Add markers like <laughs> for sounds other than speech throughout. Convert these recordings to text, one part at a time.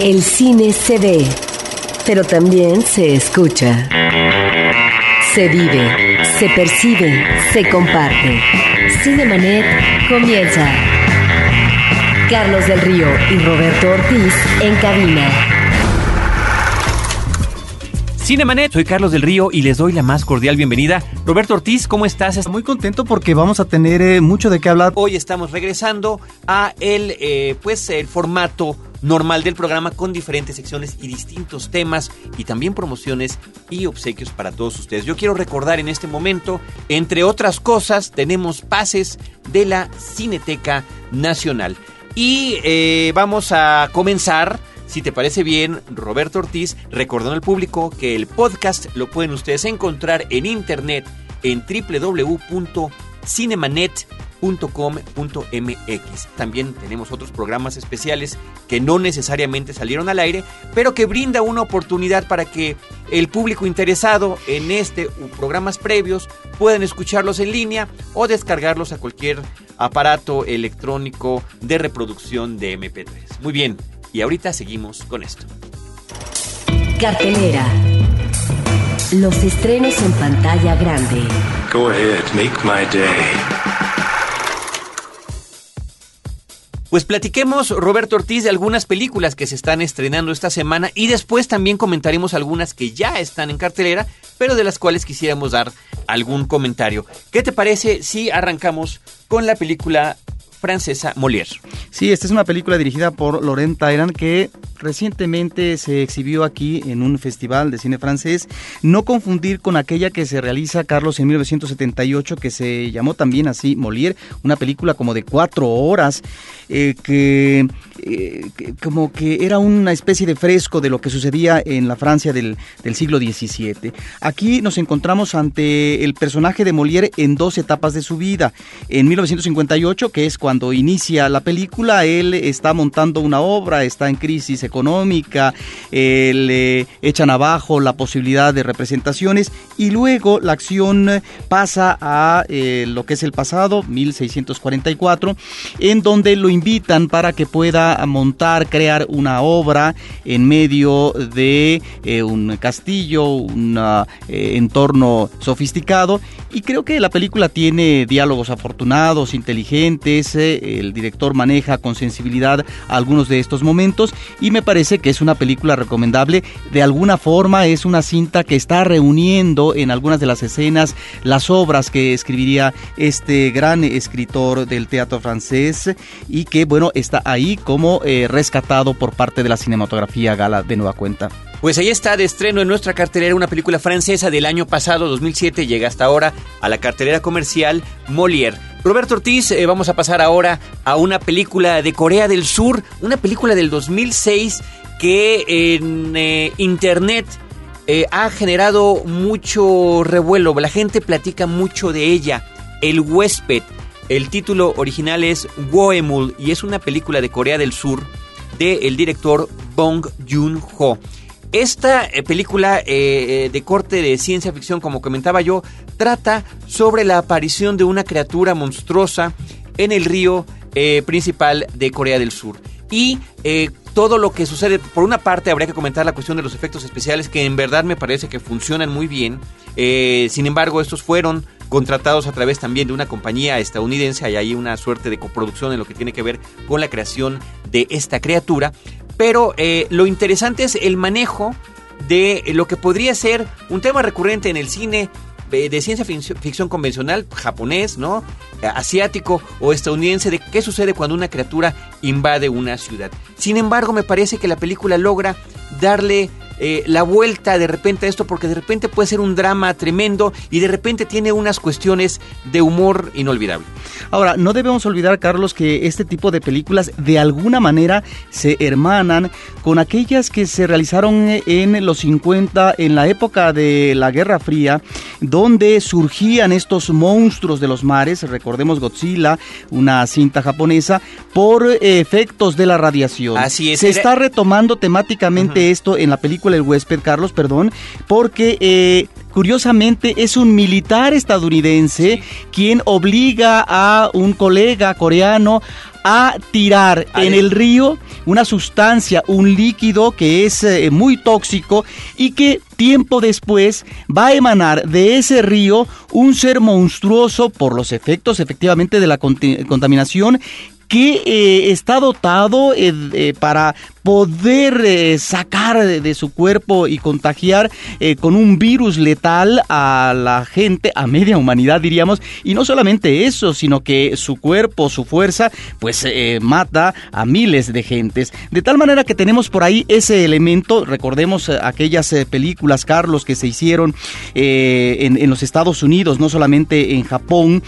El cine se ve, pero también se escucha. Se vive, se percibe, se comparte. Cinemanet comienza. Carlos del Río y Roberto Ortiz en cabina. Cinemanet, soy Carlos del Río y les doy la más cordial bienvenida. Roberto Ortiz, ¿cómo estás? Muy contento porque vamos a tener eh, mucho de qué hablar. Hoy estamos regresando a el, eh, pues, el formato normal del programa con diferentes secciones y distintos temas y también promociones y obsequios para todos ustedes. Yo quiero recordar en este momento, entre otras cosas, tenemos pases de la Cineteca Nacional. Y eh, vamos a comenzar si te parece bien, Roberto Ortiz, recordando al público que el podcast lo pueden ustedes encontrar en internet en www.cinemanet.com.mx. También tenemos otros programas especiales que no necesariamente salieron al aire, pero que brinda una oportunidad para que el público interesado en este u programas previos puedan escucharlos en línea o descargarlos a cualquier aparato electrónico de reproducción de MP3. Muy bien, y ahorita seguimos con esto. Cartelera. Los estrenos en pantalla grande. Go ahead, make my day. Pues platiquemos, Roberto Ortiz, de algunas películas que se están estrenando esta semana y después también comentaremos algunas que ya están en cartelera, pero de las cuales quisiéramos dar algún comentario. ¿Qué te parece si arrancamos con la película francesa Molière. Sí, esta es una película dirigida por Laurent Tyrant que recientemente se exhibió aquí en un festival de cine francés. No confundir con aquella que se realiza, Carlos, en 1978, que se llamó también así Molière, una película como de cuatro horas, eh, que, eh, como que era una especie de fresco de lo que sucedía en la Francia del, siglo XVII. Aquí nos encontramos ante el personaje de Molière en dos etapas de su vida. En 1958, que es cuando inicia la película, él está montando una obra, está en crisis económica, eh, le echan abajo la posibilidad de representaciones y luego la acción pasa a eh, lo que es el pasado, 1644, en donde lo invitan para que pueda montar, crear una obra en medio de eh, un castillo, un entorno sofisticado y creo que la película tiene diálogos afortunados, inteligentes, el director maneja con sensibilidad algunos de estos momentos y me parece que es una película recomendable. De alguna forma es una cinta que está reuniendo en algunas de las escenas las obras que escribiría este gran escritor del teatro francés y que bueno está ahí como eh, rescatado por parte de la cinematografía gala de nueva cuenta. Pues ahí está de estreno en nuestra cartelera una película francesa del año pasado, 2007, llega hasta ahora a la cartelera comercial Molière. Roberto Ortiz, eh, vamos a pasar ahora a una película de Corea del Sur, una película del 2006 que en eh, internet ha generado mucho revuelo, la gente platica mucho de ella, El huésped. El título original es Woemul y es una película de Corea del Sur del director Bong Joon-ho. Esta eh, película eh, eh, de corte de ciencia ficción, como comentaba yo, trata sobre la aparición de una criatura monstruosa en el río principal de Corea del Sur. Y todo lo que sucede, por una parte habría que comentar la cuestión de los efectos especiales, que en verdad me parece que funcionan muy bien. sin embargo, estos fueron contratados a través también de una compañía estadounidense, hay ahí una suerte de coproducción en lo que tiene que ver con la creación de esta criatura. Pero eh, lo interesante es el manejo de lo que podría ser un tema recurrente en el cine eh, de ciencia ficción convencional, japonés, ¿no? Asiático o estadounidense, de qué sucede cuando una criatura invade una ciudad. Sin embargo, me parece que la película logra darle eh, la vuelta de repente a esto, porque de repente puede ser un drama tremendo y de repente tiene unas cuestiones de humor inolvidable. Ahora, no debemos olvidar, Carlos, que este tipo de películas de alguna manera se hermanan con aquellas que se realizaron en los 50, en la época de la Guerra Fría, donde surgían estos monstruos de los mares, recordemos Godzilla, una cinta japonesa, por efectos de la radiación. Así es. Se está retomando temáticamente esto en la película el huésped, Carlos, perdón, porque eh, curiosamente es un militar estadounidense quien obliga a un colega coreano a tirar en el río una sustancia, un líquido que es eh, muy tóxico y que tiempo después va a emanar de ese río un ser monstruoso por los efectos efectivamente de la contaminación que eh, está dotado eh, para poder eh, sacar de, su cuerpo y contagiar eh, con un virus letal a la gente, a media humanidad diríamos, y no solamente eso, sino que su cuerpo, su fuerza, pues eh, mata a miles de gentes. De tal manera que tenemos por ahí ese elemento, recordemos aquellas películas, Carlos, que se hicieron en, los Estados Unidos, no solamente en Japón,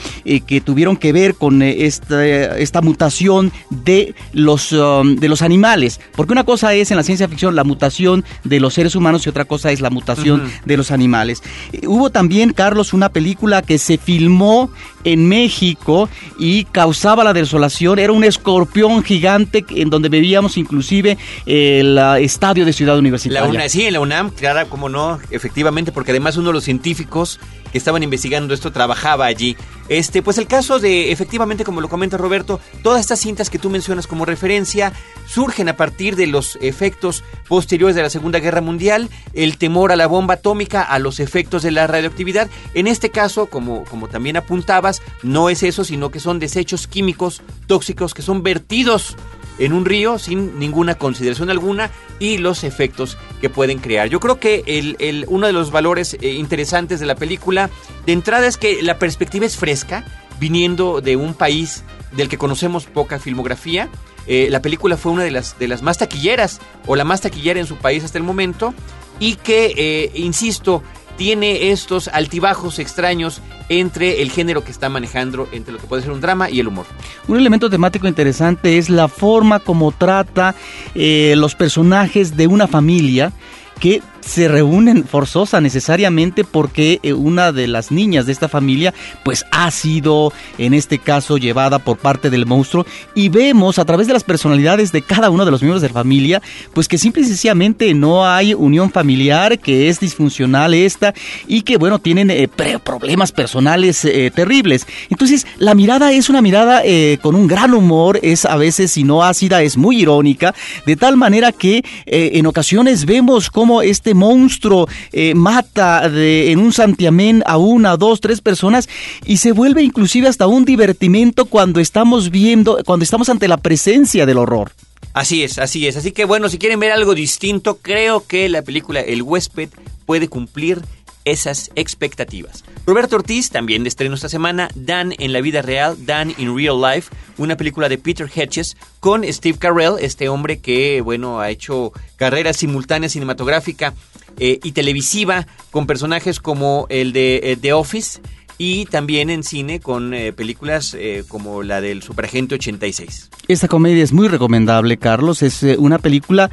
que tuvieron que ver con esta, esta mutación de los, um, de los animales. Porque una cosa es en la ciencia ficción la mutación de los seres humanos y otra cosa es la mutación de los animales. Eh, hubo también, Carlos, una película que se filmó en México y causaba la desolación. Era un escorpión gigante en donde veíamos inclusive el uh, estadio de Ciudad Universitaria. La sí, en la UNAM, claro, como no, efectivamente, porque además uno de los científicos que estaban investigando esto trabajaba allí. Este, pues el caso de, efectivamente, como lo comenta Roberto, todas estas cintas que tú mencionas como referencia surgen a partir de los efectos posteriores de la Segunda Guerra Mundial, el temor a la bomba atómica, a los efectos de la radioactividad. En este caso, como, como también apuntabas, no es eso, sino que son desechos químicos tóxicos que son vertidos en un río sin ninguna consideración alguna y los efectos que pueden crear. Yo creo que el, uno de los valores eh, interesantes de la película de entrada es que la perspectiva es fresca, viniendo de un país del que conocemos poca filmografía. Eh, la película fue una de las, de las más taquilleras o la más taquillera en su país hasta el momento y que, eh, insisto, tiene estos altibajos extraños entre el género que está manejando, entre lo que puede ser un drama y el humor. Un elemento temático interesante es la forma como trata eh, los personajes de una familia que se reúnen forzosa necesariamente porque eh, una de las niñas de esta familia pues ha sido en este caso llevada por parte del monstruo y vemos a través de las personalidades de cada uno de los miembros de la familia pues que simple y sencillamente no hay unión familiar, que es disfuncional esta y que bueno tienen eh, problemas personales eh, terribles. Entonces la mirada es una mirada con un gran humor, es a veces si no ácida es muy irónica, de tal manera que en ocasiones vemos como este monstruo eh, mata de, en un santiamén a una, dos, tres personas y se vuelve inclusive hasta un divertimento cuando estamos viendo, cuando estamos ante la presencia del horror. Así es, así es. Así que bueno, si quieren ver algo distinto, creo que la película El huésped puede cumplir esas expectativas. Roberto Ortiz, también de estreno esta semana, Dan en la vida real, Dan in Real Life, una película de Peter Hedges con Steve Carell, este hombre que, bueno, ha hecho carrera simultánea cinematográfica eh, y televisiva con personajes como el de eh, The Office y también en cine con eh, películas como la del Superagente 86. Esta comedia es muy recomendable, Carlos. Es una película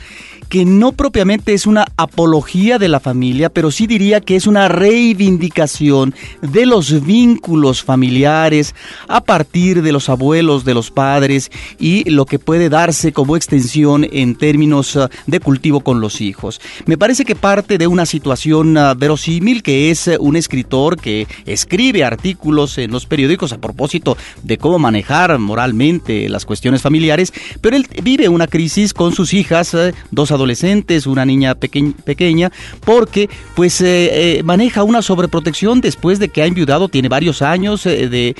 que no propiamente es una apología de la familia, pero sí diría que es una reivindicación de los vínculos familiares a partir de los abuelos, de los padres y lo que puede darse como extensión en términos ah, de cultivo con los hijos. Me parece que parte de una situación verosímil que es eh, un escritor que escribe artículos en los periódicos a propósito de cómo manejar moralmente las cuestiones familiares, pero él vive una crisis con sus hijas, eh, dos adolescentes una niña pequeña, porque pues eh, eh, maneja una sobreprotección después de que ha enviudado, tiene varios años eh, de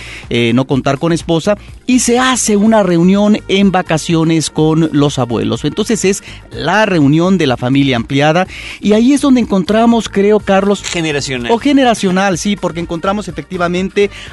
no contar con esposa y se hace una reunión en vacaciones con los abuelos. Entonces es la reunión de la familia ampliada y ahí es donde encontramos, creo, Carlos, generacional. O generacional, sí, porque encontramos efectivamente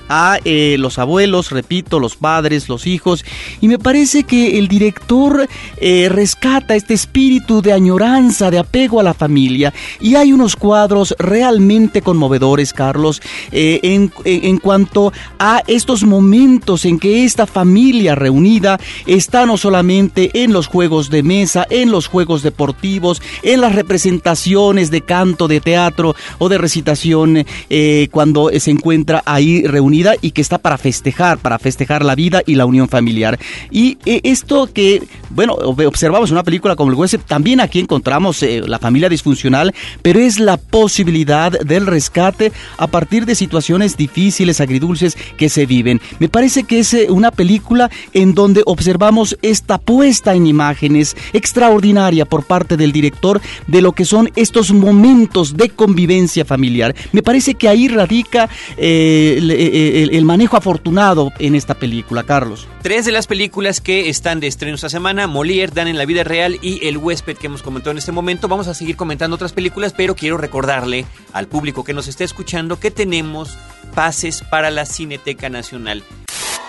a los abuelos, repito, los padres, los hijos y me parece que el director rescata este espíritu de añoranza, de apego a la familia. Y hay unos cuadros realmente conmovedores, Carlos, eh, en, en cuanto a estos momentos en que esta familia reunida está no solamente en los juegos de mesa, en los juegos deportivos, en las representaciones de canto, de teatro o de recitación, eh, cuando se encuentra encuentra ahí reunida y que está para festejar, para festejar la vida y la unión familiar. Y eh, esto que, bueno, observamos en una película como El Huésped, también aquí encontramos eh, la familia disfuncional, pero es la posibilidad del rescate a partir de situaciones difíciles, agridulces que se viven. Me parece que es una película en donde observamos esta puesta en imágenes extraordinaria por parte del director de lo que son estos momentos de convivencia familiar. Me parece que ahí radica eh, eh, el, manejo afortunado en esta película, Carlos. Tres de las películas que están de estreno esta semana, Molière, Dan en la vida real y El huésped que hemos comentado en este momento. Vamos a seguir comentando otras películas, pero quiero recordarle al público que nos está escuchando que tenemos pases para la Cineteca Nacional.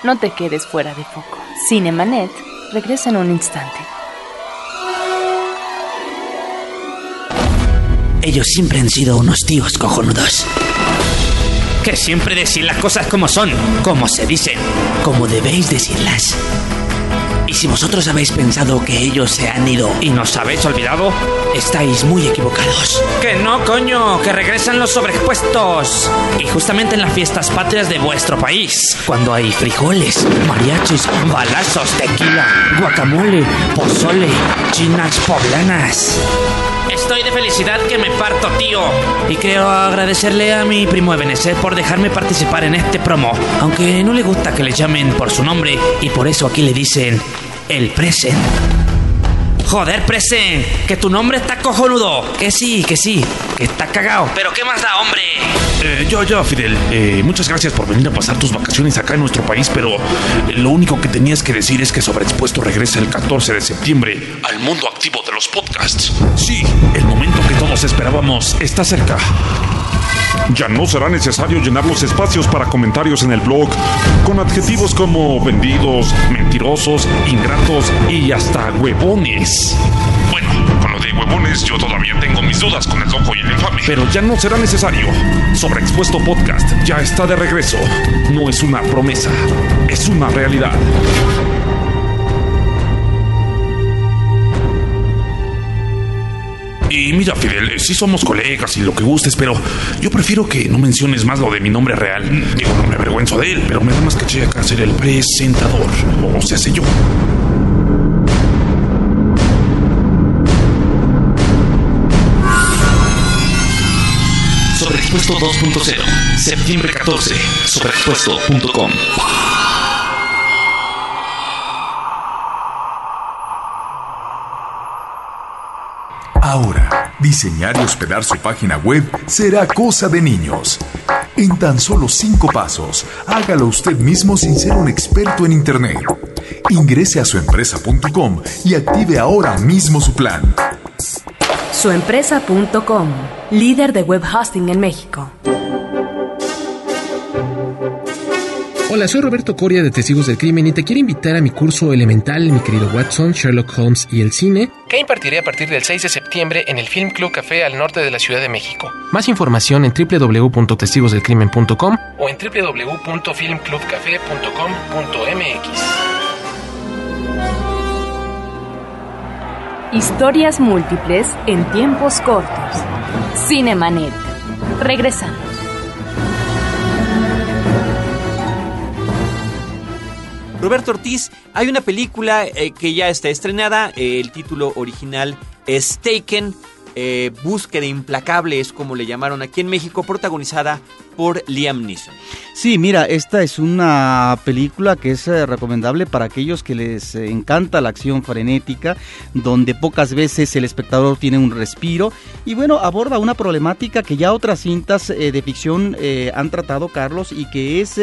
No te quedes fuera de foco. Cinemanet regresa en un instante. Ellos siempre han sido unos tíos cojonudos. Que siempre decís las cosas como son, como se dicen, como debéis decirlas. Y si vosotros habéis pensado que ellos se han ido y nos habéis olvidado, estáis muy equivocados. Que no, coño, que regresan los sobreexpuestos. Y justamente en las fiestas patrias de vuestro país, cuando hay frijoles, mariachis, balazos, tequila, guacamole, pozole, chinas poblanas. Estoy de felicidad que me parto, tío. Y quiero agradecerle a mi primo Ebenezer por dejarme participar en este promo. Aunque no le gusta que le llamen por su nombre y por eso aquí le dicen el Presen. Joder, Presen, que tu nombre está cojonudo. Que sí, que sí, que está cagado. Pero ¿qué más da, hombre? Eh, yo, yo, Fidel, eh, muchas gracias por venir a pasar tus vacaciones acá en nuestro país, pero lo único que tenías que decir es que Sobreexpuesto regresa el 14 de septiembre al mundo activo de los podcasts. Sí, el momento que todos esperábamos está cerca. Ya no será necesario llenar los espacios para comentarios en el blog con adjetivos como vendidos, mentirosos, ingratos y hasta huevones. Bueno, con lo de huevones yo todavía tengo mis dudas con el loco y el infame. Pero ya no será necesario. Sobreexpuesto Podcast ya está de regreso. No es una promesa, es una realidad. Y mira, Fidel, sí somos colegas y lo que gustes, pero yo prefiero que no menciones más lo de mi nombre real. Digo, no me avergüenzo de él, pero me da más caché acá ser el presentador. O sea, sé yo. Sobreexpuesto 2.0, septiembre 14, sobreexpuesto.com. Ahora, diseñar y hospedar su página web será cosa de niños. En tan solo cinco pasos, hágalo usted mismo sin ser un experto en Internet. Ingrese a suempresa.com y active ahora mismo su plan. Suempresa.com, líder de web hosting en México. Hola, soy Roberto Coria de Testigos del Crimen y te quiero invitar a mi curso elemental, mi querido Watson, Sherlock Holmes y el cine, que impartiré a partir del 6 de septiembre en el Film Club Café al norte de la Ciudad de México. Más información en www.testigosdelcrimen.com o en www.filmclubcafé.com.mx. Historias múltiples en tiempos cortos. Cinemanet. Regresamos. Roberto Ortiz, hay una película eh, que ya está estrenada, eh, el título original es Taken, eh, Búsqueda Implacable es como le llamaron aquí en México, protagonizada por Liam Neeson. Sí, mira, esta es una película que es eh, recomendable para aquellos que les eh, encanta la acción frenética, donde pocas veces el espectador tiene un respiro y bueno, aborda una problemática que ya otras cintas eh, de ficción han tratado, Carlos, y que es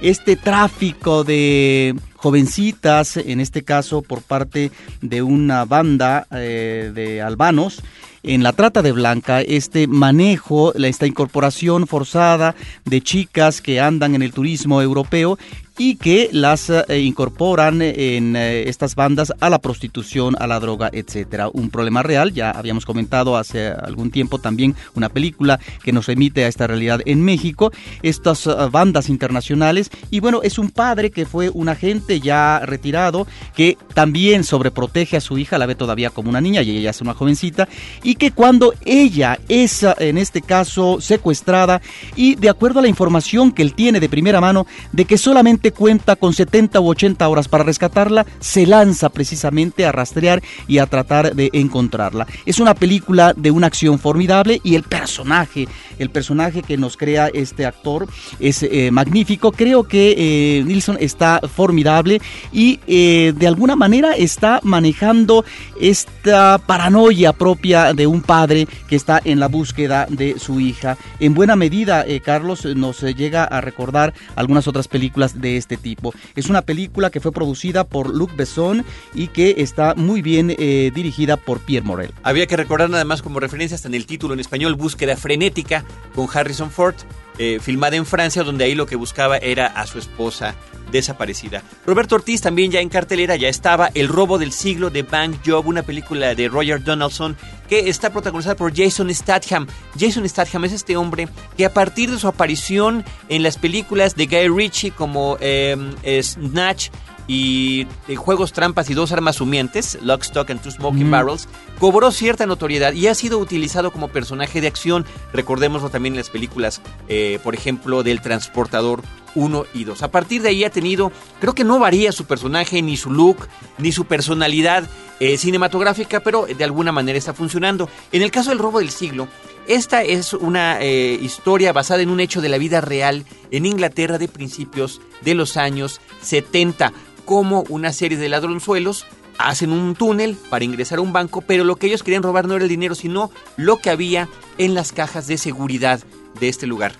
este tráfico de jovencitas, en este caso por parte de una banda de albanos, en la trata de blanca, este manejo, esta incorporación forzada de chicas que andan en el turismo europeo y que las eh, incorporan en eh, estas bandas a la prostitución, a la droga, etcétera. Un problema real, ya habíamos comentado hace algún tiempo también una película que nos remite a esta realidad en México, estas eh, bandas internacionales y bueno, es un padre que fue un agente ya retirado que también sobreprotege a su hija, la ve todavía como una niña y ella es una jovencita y que cuando ella es en este caso secuestrada y de acuerdo a la información que él tiene de primera mano de que solamente cuenta con 70 u 80 horas para rescatarla, se lanza precisamente a rastrear y a tratar de encontrarla. Es una película de una acción formidable y el personaje, el personaje que nos crea este actor es eh, magnífico. Creo que eh, Nilsson está formidable y eh, de alguna manera está manejando esta paranoia propia de un padre que está en la búsqueda de su hija. En buena medida, Carlos nos llega a recordar algunas otras películas de este tipo. Es una película que fue producida por Luc Besson y que está muy bien eh, dirigida por Pierre Morel. Había que recordar nada más como referencia hasta en el título en español, Búsqueda Frenética con Harrison Ford, eh, filmada en Francia, donde ahí lo que buscaba era a su esposa desaparecida. Roberto Ortiz también ya en cartelera ya estaba El robo del siglo de Bank Job, una película de Roger Donaldson que está protagonizada por Jason Statham. Jason Statham es este hombre que a partir de su aparición en las películas de Guy Ritchie como em, Snatch y Juegos Trampas y Dos Armas Humientes, Lock, Stock and Two Smoking Barrels, cobró cierta notoriedad y ha sido utilizado como personaje de acción. Recordémoslo también en las películas, eh, por ejemplo, del Transportador 1 y 2. A partir de ahí ha tenido, creo que no varía su personaje, ni su look, ni su personalidad eh, cinematográfica, pero de alguna manera está funcionando. En el caso del robo del siglo, esta es una eh, historia basada en un hecho de la vida real en Inglaterra de principios de los años 70 como una serie de ladronzuelos hacen un túnel para ingresar a un banco, pero lo que ellos querían robar no era el dinero, sino lo que había en las cajas de seguridad de este lugar.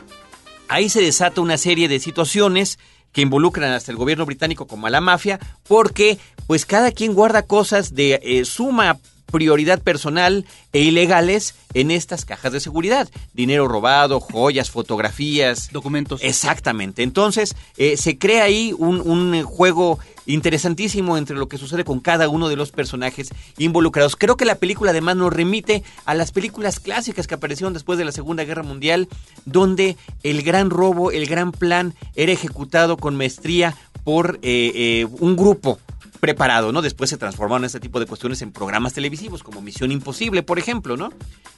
Ahí se desata una serie de situaciones que involucran hasta el gobierno británico como a la mafia, porque pues cada quien guarda cosas de eh, suma prioridad personal e ilegales en estas cajas de seguridad. Dinero robado, joyas, fotografías. Documentos. Exactamente. Entonces, eh, se crea ahí un, un juego interesantísimo entre lo que sucede con cada uno de los personajes involucrados. Creo que la película además nos remite a las películas clásicas que aparecieron después de la Segunda Guerra Mundial, donde el gran robo, el gran plan era ejecutado con maestría por eh, eh, un grupo preparado, ¿no? Después se transformaron este tipo de cuestiones en programas televisivos, como Misión Imposible, por ejemplo, ¿no?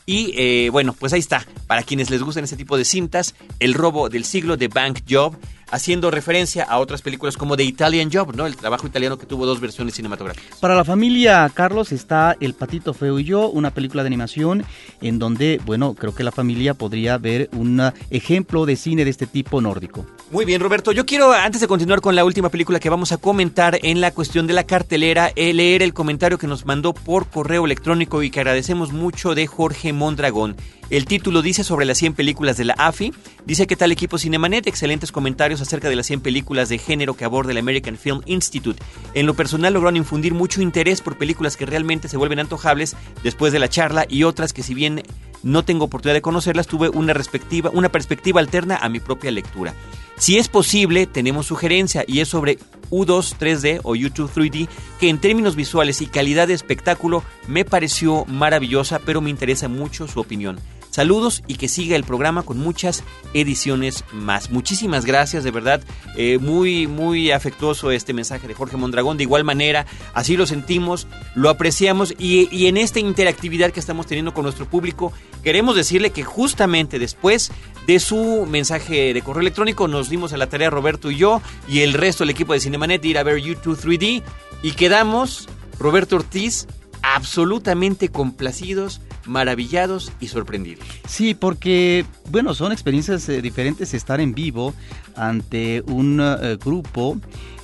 Y eh, bueno, pues ahí está. Para quienes les gustan ese tipo de cintas, El robo del siglo de Bank Job haciendo referencia a otras películas como The Italian Job, ¿no? El trabajo italiano que tuvo dos versiones cinematográficas. Para la familia Carlos está El Patito Feo y yo, una película de animación en donde, bueno, creo que la familia podría ver un ejemplo de cine de este tipo nórdico. Muy bien, Roberto. Yo quiero, antes de continuar con la última película que vamos a comentar en la cuestión de la cartelera, eh, leer el comentario que nos mandó por correo electrónico y que agradecemos mucho de Jorge Mondragón. El título dice sobre las 100 películas de la AFI. Dice que tal equipo Cinemanet, excelentes comentarios acerca de las 100 películas de género que aborda el American Film Institute. En lo personal lograron infundir mucho interés por películas que realmente se vuelven antojables después de la charla y otras que si bien no tengo oportunidad de conocerlas, tuve una, respectiva, una perspectiva alterna a mi propia lectura. Si es posible, tenemos sugerencia y es sobre U2 3D o YouTube 3D, que en términos visuales y calidad de espectáculo me pareció maravillosa, pero me interesa mucho su opinión. Saludos y que siga el programa con muchas ediciones más. Muchísimas gracias, de verdad. Eh, muy, muy afectuoso este mensaje de Jorge Mondragón. De igual manera, así lo sentimos, lo apreciamos y, en esta interactividad que estamos teniendo con nuestro público, queremos decirle que justamente después de su mensaje de correo electrónico nos dimos a la tarea Roberto y yo y el resto del equipo de Cinemanet de ir a ver YouTube 3D y quedamos, Roberto Ortiz, absolutamente complacidos maravillados y sorprendidos. Sí, porque, bueno, son experiencias eh, diferentes estar en vivo ante un eh, grupo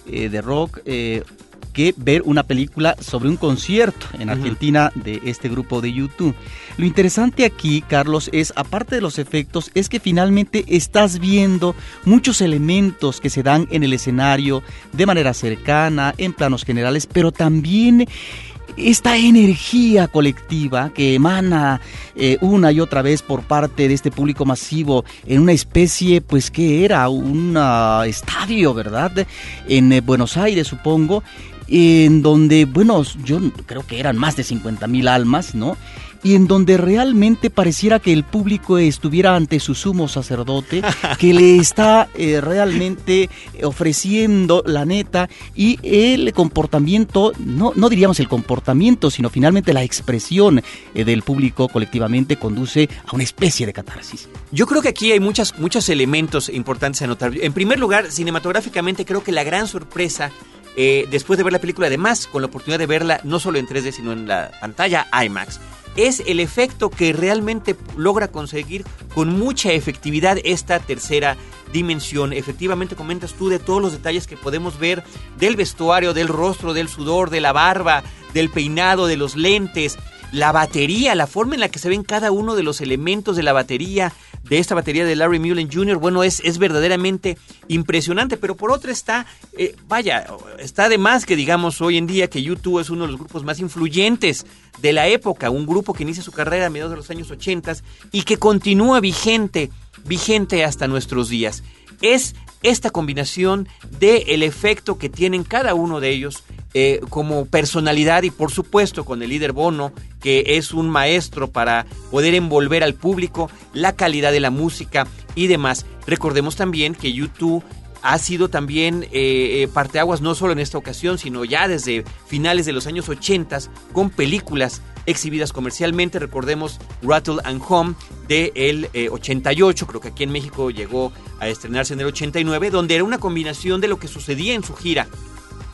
eh, de rock que ver una película sobre un concierto en Argentina de este grupo de YouTube. Lo interesante aquí, Carlos, es, aparte de los efectos, es que finalmente estás viendo muchos elementos que se dan en el escenario de manera cercana, en planos generales, pero también esta energía colectiva que emana eh, una y otra vez por parte de este público masivo en una especie, pues que era un ah, estadio, ¿verdad? En eh, Buenos Aires, supongo, en donde, bueno, yo creo que eran más de 50 mil almas, ¿no? Y en donde realmente pareciera que el público estuviera ante su sumo sacerdote, <laughs> que le está eh, realmente ofreciendo la neta y el comportamiento, no, no diríamos el comportamiento, sino finalmente la expresión eh, del público colectivamente conduce a una especie de catarsis. Yo creo que aquí hay muchas, muchos elementos importantes a notar. En primer lugar, cinematográficamente creo que la gran sorpresa eh, después de ver la película, además con la oportunidad de verla no solo en 3D, sino en la pantalla IMAX, es el efecto que realmente logra conseguir con mucha efectividad esta tercera dimensión. Efectivamente comentas tú de todos los detalles que podemos ver del vestuario, del rostro, del sudor, de la barba, del peinado, de los lentes, la batería, la forma en la que se ven cada uno de los elementos de la batería, de esta batería de Larry Mullen Jr., bueno, es, es verdaderamente impresionante, pero por otra está, eh, vaya, está de más que digamos hoy en día que YouTube es uno de los grupos más influyentes de la época, un grupo que inicia su carrera a mediados de los años 80 y que continúa vigente, vigente hasta nuestros días. Es esta combinación de el efecto que tienen cada uno de ellos eh, como personalidad y por supuesto con el líder Bono, que es un maestro para poder envolver al público, la calidad de la música y demás. Recordemos también que YouTube ha sido también eh, eh, parteaguas no solo en esta ocasión, sino ya desde finales de los años 80 con películas exhibidas comercialmente. Recordemos Rattle and Home de el 88, creo que aquí en México llegó a estrenarse en el 89, donde era una combinación de lo que sucedía en su gira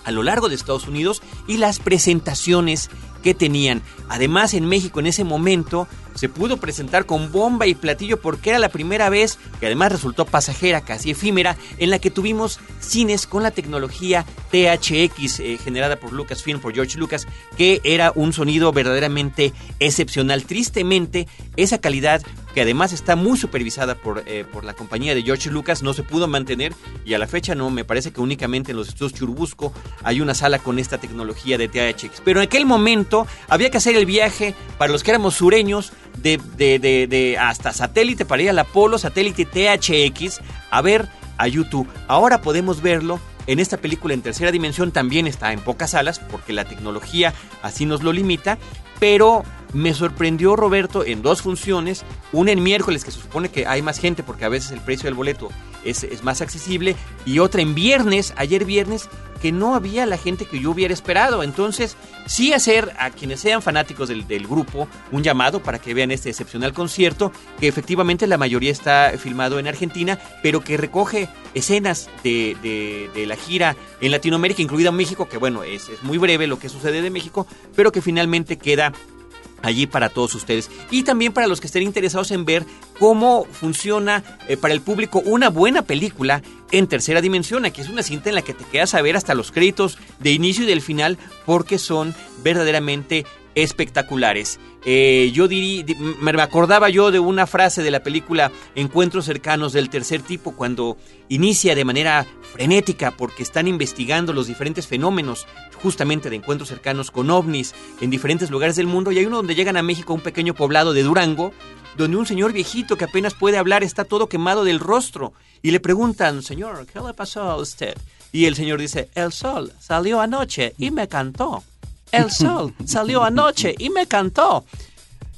a lo largo de Estados Unidos y las presentaciones que tenían. Además, en México en ese momento se pudo presentar con bomba y platillo porque era la primera vez, que además resultó pasajera, casi efímera, en la que tuvimos cines con la tecnología THX eh, generada por Lucasfilm, por George Lucas, que era un sonido verdaderamente excepcional. Tristemente, esa calidad que además está muy supervisada por, eh, por la compañía de George Lucas, no se pudo mantener y a la fecha no, me parece que únicamente en los estudios Churubusco hay una sala con esta tecnología de THX. Pero en aquel momento había que hacer el viaje para los que éramos sureños de, de, de, hasta satélite para ir al Apolo, satélite THX, a ver a YouTube. Ahora podemos verlo en esta película en tercera dimensión también está en pocas salas porque la tecnología así nos lo limita, pero me sorprendió Roberto en dos funciones, una en miércoles que se supone que hay más gente porque a veces el precio del boleto es, más accesible y otra en viernes, ayer viernes, que no había la gente que yo hubiera esperado. Entonces, sí hacer a quienes sean fanáticos del, grupo un llamado para que vean este excepcional concierto, que efectivamente la mayoría está filmado en Argentina, pero que recoge escenas de la gira en Latinoamérica, incluida México, que bueno, es, es muy breve lo que sucede de México, pero que finalmente queda allí para todos ustedes. Y también para los que estén interesados en ver cómo funciona eh, para el público una buena película en tercera dimensión. Aquí es una cinta en la que te quedas a ver hasta los créditos de inicio y del final porque son verdaderamente espectaculares. Eh, yo diría, me acordaba yo de una frase de la película Encuentros cercanos del tercer tipo cuando inicia de manera frenética porque están investigando los diferentes fenómenos justamente de encuentros cercanos con ovnis en diferentes lugares del mundo y hay uno donde llegan a México un pequeño poblado de Durango donde un señor viejito que apenas puede hablar está todo quemado del rostro y le preguntan, señor, ¿qué le pasó a usted? Y el señor dice, el sol salió anoche y me cantó. El sol salió anoche y me cantó.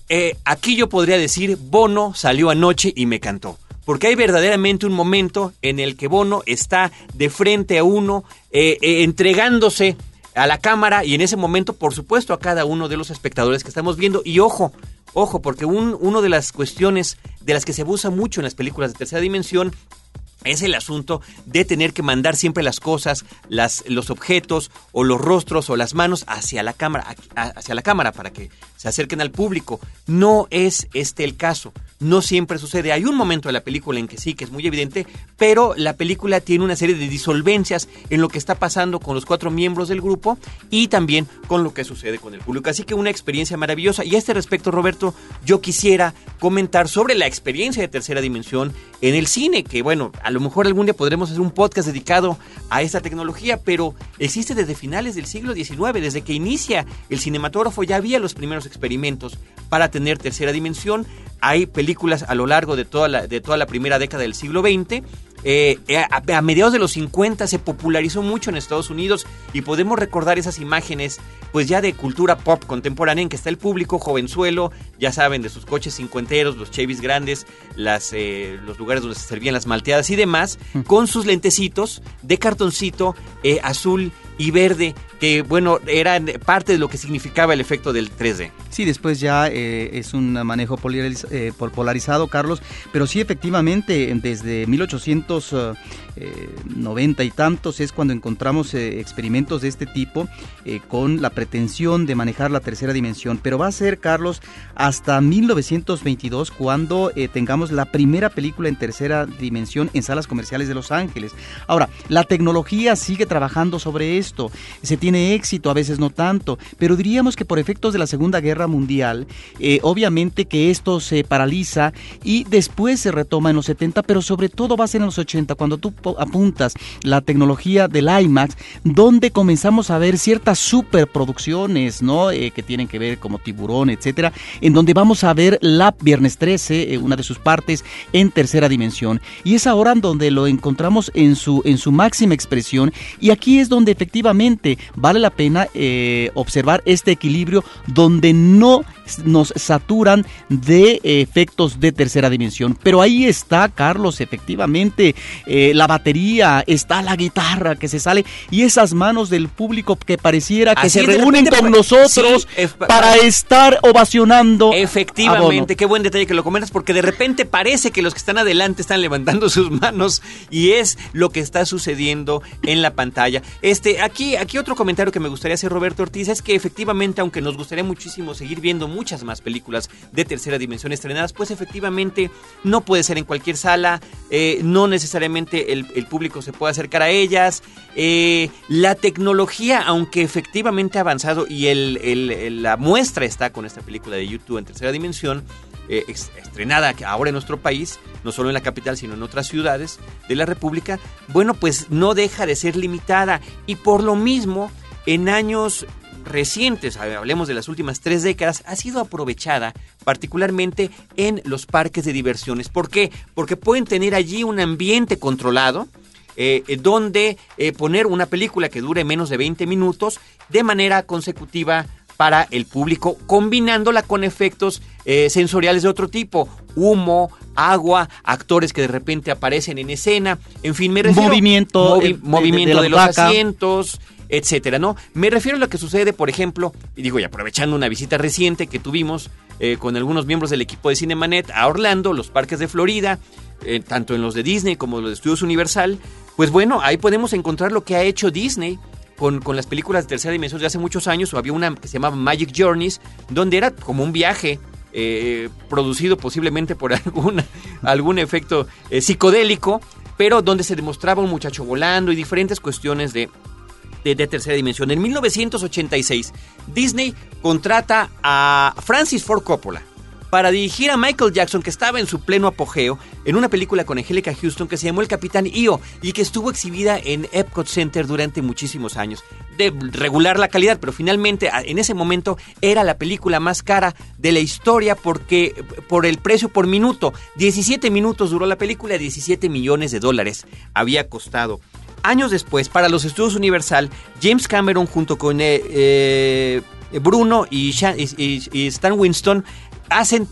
Eh, aquí yo podría decir, Bono salió anoche y me cantó. Porque hay verdaderamente un momento en el que Bono está de frente a uno, eh, eh, entregándose a la cámara y en ese momento, por supuesto, a cada uno de los espectadores que estamos viendo. Y ojo, ojo, porque un, una de las cuestiones de las que se abusa mucho en las películas de tercera dimensión es el asunto de tener que mandar siempre las cosas, las, los objetos o los rostros o las manos hacia la cámara, hacia la cámara para que se acerquen al público. No es este el caso. No siempre sucede. Hay un momento de la película en que sí, que es muy evidente, pero la película tiene una serie de disolvencias en lo que está pasando con los cuatro miembros del grupo y también con lo que sucede con el público. Así que una experiencia maravillosa. Y a este respecto, Roberto, yo quisiera comentar sobre la experiencia de tercera dimensión en el cine, que bueno, a lo mejor algún día podremos hacer un podcast dedicado a esta tecnología, pero existe desde finales del siglo XIX, desde que inicia el cinematógrafo ya había los primeros experimentos para tener tercera dimensión. Hay películas a lo largo de toda la, de toda la primera década del siglo XX eh, eh, a, mediados de los 50 se popularizó mucho en Estados Unidos y podemos recordar esas imágenes pues ya de cultura pop contemporánea en que está el público jovenzuelo, ya saben, de sus coches cincuenteros, los Chevys grandes, las, eh, los lugares donde se servían las malteadas y demás, con sus lentecitos de cartoncito azul y verde, que bueno, eran parte de lo que significaba el efecto del 3D. Sí, después ya eh, es un manejo eh, polarizado, Carlos, pero sí efectivamente desde 1890 eh, y tantos es cuando encontramos experimentos de este tipo con la pretensión de manejar la tercera dimensión, pero va a ser, Carlos, hasta 1922 cuando tengamos la primera película en tercera dimensión en salas comerciales de Los Ángeles. Ahora, la tecnología sigue trabajando sobre esto, éxito, a veces no tanto, pero diríamos que por efectos de la Segunda Guerra Mundial, eh, obviamente que esto se paraliza y después se retoma en los 70, pero sobre todo va a ser en los 80, cuando tú apuntas la tecnología del IMAX, donde comenzamos a ver ciertas superproducciones, ¿no? Eh, que tienen que ver como Tiburón, etcétera, en donde vamos a ver la Viernes 13, eh, una de sus partes, en tercera dimensión. Y es ahora donde lo encontramos en su, en su máxima expresión, y aquí es donde efectivamente vale la pena eh, observar este equilibrio donde no nos saturan de efectos de tercera dimensión. Pero ahí está, Carlos, efectivamente, eh, la batería, está la guitarra que se sale y esas manos del público que pareciera que se reúnen con nosotros para estar ovacionando. Efectivamente, qué buen detalle que lo comentas, porque de repente parece que los que están adelante están levantando <laughs> sus manos y es lo que está sucediendo en la pantalla. Este, aquí, aquí otro comentario que me gustaría hacer, Roberto Ortiz, es que efectivamente, aunque nos gustaría muchísimo seguir viendo muchas más películas de tercera dimensión estrenadas, pues efectivamente no puede ser en cualquier sala, eh, no necesariamente el, público se puede acercar a ellas. Eh, la tecnología, aunque efectivamente ha avanzado y la muestra está con esta película de YouTube en tercera dimensión, eh, estrenada ahora en nuestro país, no solo en la capital, sino en otras ciudades de la República, bueno, pues no deja de ser limitada y por lo mismo en años recientes, hablemos de las últimas tres décadas, ha sido aprovechada particularmente en los parques de diversiones. ¿Por qué? Porque pueden tener allí un ambiente controlado, eh, donde eh, poner una película que dure menos de 20 minutos de manera consecutiva para el público, combinándola con efectos eh, sensoriales de otro tipo, humo, agua, actores que de repente aparecen en escena, en fin, me refiero movimiento, movimiento de los asientos, etcétera, ¿no? Me refiero a lo que sucede, por ejemplo, y digo, y aprovechando una visita reciente que tuvimos eh, con algunos miembros del equipo de Cinemanet a Orlando, los parques de Florida, eh, tanto en los de Disney como los de Estudios Universal, pues bueno, ahí podemos encontrar lo que ha hecho Disney con, con, las películas de tercera dimensión de hace muchos años, había una que se llamaba Magic Journeys, donde era como un viaje eh, producido posiblemente por <laughs> alguna, algún efecto psicodélico, pero donde se demostraba un muchacho volando y diferentes cuestiones de, de, tercera dimensión. En 1986, Disney contrata a Francis Ford Coppola para dirigir a Michael Jackson, que estaba en su pleno apogeo, en una película con Angelica Houston que se llamó El Capitán Io y que estuvo exhibida en Epcot Center durante muchísimos años. De regular la calidad, pero finalmente en ese momento era la película más cara de la historia porque por el precio por minuto. 17 minutos duró la película, 17 millones de dólares había costado. Años después, para los estudios Universal, James Cameron junto con eh, eh, Bruno y, Stan Winston hacen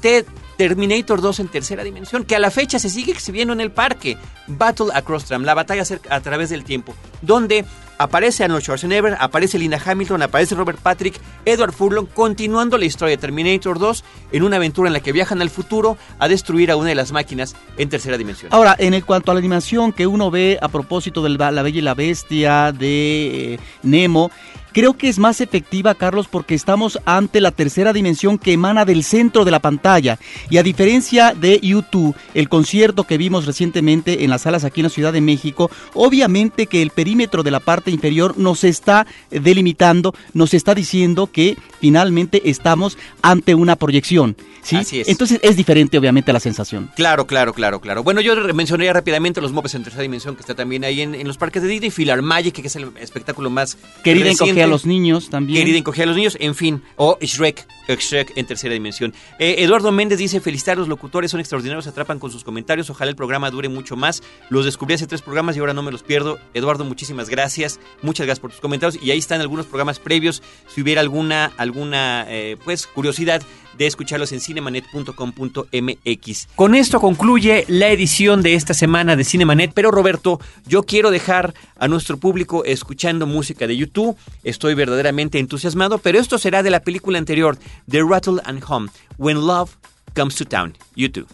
Terminator 2 en tercera dimensión, que a la fecha se sigue exhibiendo en el parque. Battle Across Time, la batalla a través del tiempo, donde aparece Arnold Schwarzenegger, aparece Linda Hamilton, aparece Robert Patrick, Edward Furlong, continuando la historia de Terminator 2 en una aventura en la que viajan al futuro a destruir a una de las máquinas en tercera dimensión. Ahora, en el cuanto a la animación que uno ve a propósito de La Bella y la Bestia, de eh, Nemo, Creo que es más efectiva, Carlos, porque estamos ante la tercera dimensión que emana del centro de la pantalla. Y a diferencia de YouTube, el concierto que vimos recientemente en las salas aquí en la Ciudad de México, obviamente que el perímetro de la parte inferior nos está delimitando, nos está diciendo que finalmente estamos ante una proyección. ¿sí? Así es. Entonces es diferente, obviamente, la sensación. Claro, claro, claro, claro. Bueno, yo mencionaría rápidamente los Muppets en tercera dimensión que está también ahí en, en los parques de Disney, Filar Magic, que es el espectáculo más Querida reciente. A los niños también. Querida encogía a los niños, en fin, o Shrek, Shrek en tercera dimensión. Eh, Eduardo Méndez dice, felicitar a los locutores, son extraordinarios, se atrapan con sus comentarios, ojalá el programa dure mucho más. Los descubrí hace tres programas y ahora no me los pierdo. Eduardo, muchísimas gracias, muchas gracias por tus comentarios y ahí están algunos programas previos, si hubiera alguna, alguna eh, pues curiosidad de escucharlos en cinemanet.com.mx. Con esto concluye la edición de esta semana de Cinemanet, pero Roberto, yo quiero dejar a nuestro público escuchando música de YouTube. Estoy verdaderamente entusiasmado, pero esto será de la película anterior, The Rattle and Home, When Love Comes to Town, YouTube.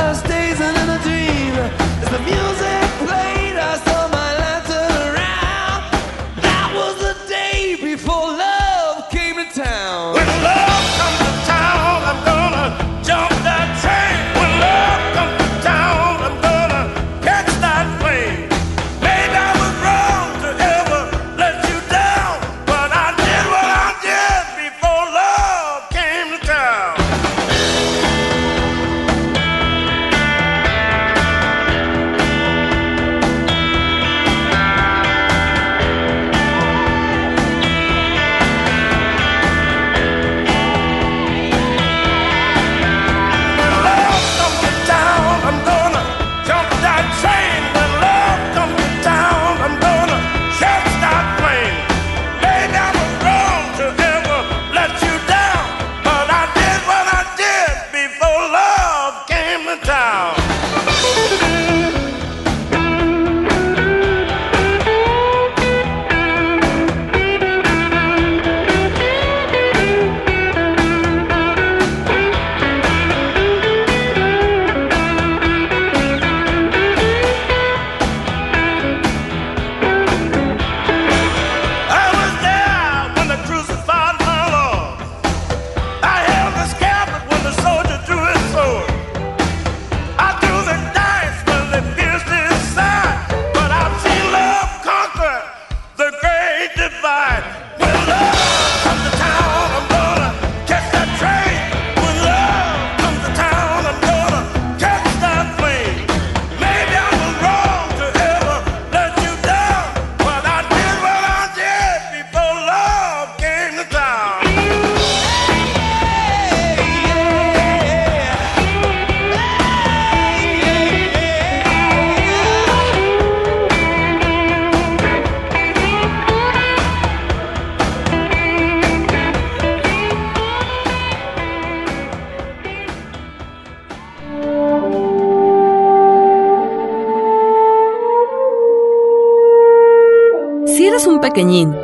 stay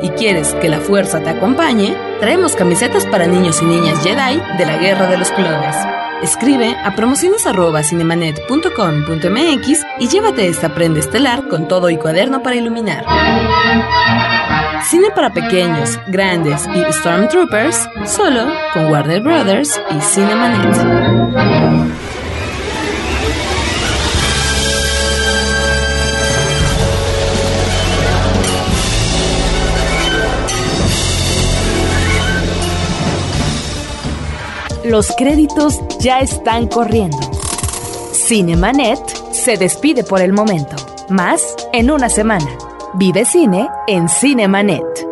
y quieres que la fuerza te acompañe, traemos camisetas para niños y niñas Jedi de la Guerra de los Clones. Escribe a promociones@cinemanet.com.mx y llévate esta prenda estelar con todo y cuaderno para iluminar. Cine para pequeños, grandes y Stormtroopers, solo con Warner Brothers y Cinemanet. Los créditos ya están corriendo. Cinemanet se despide por el momento. Más en una semana. Vive cine en Cinemanet.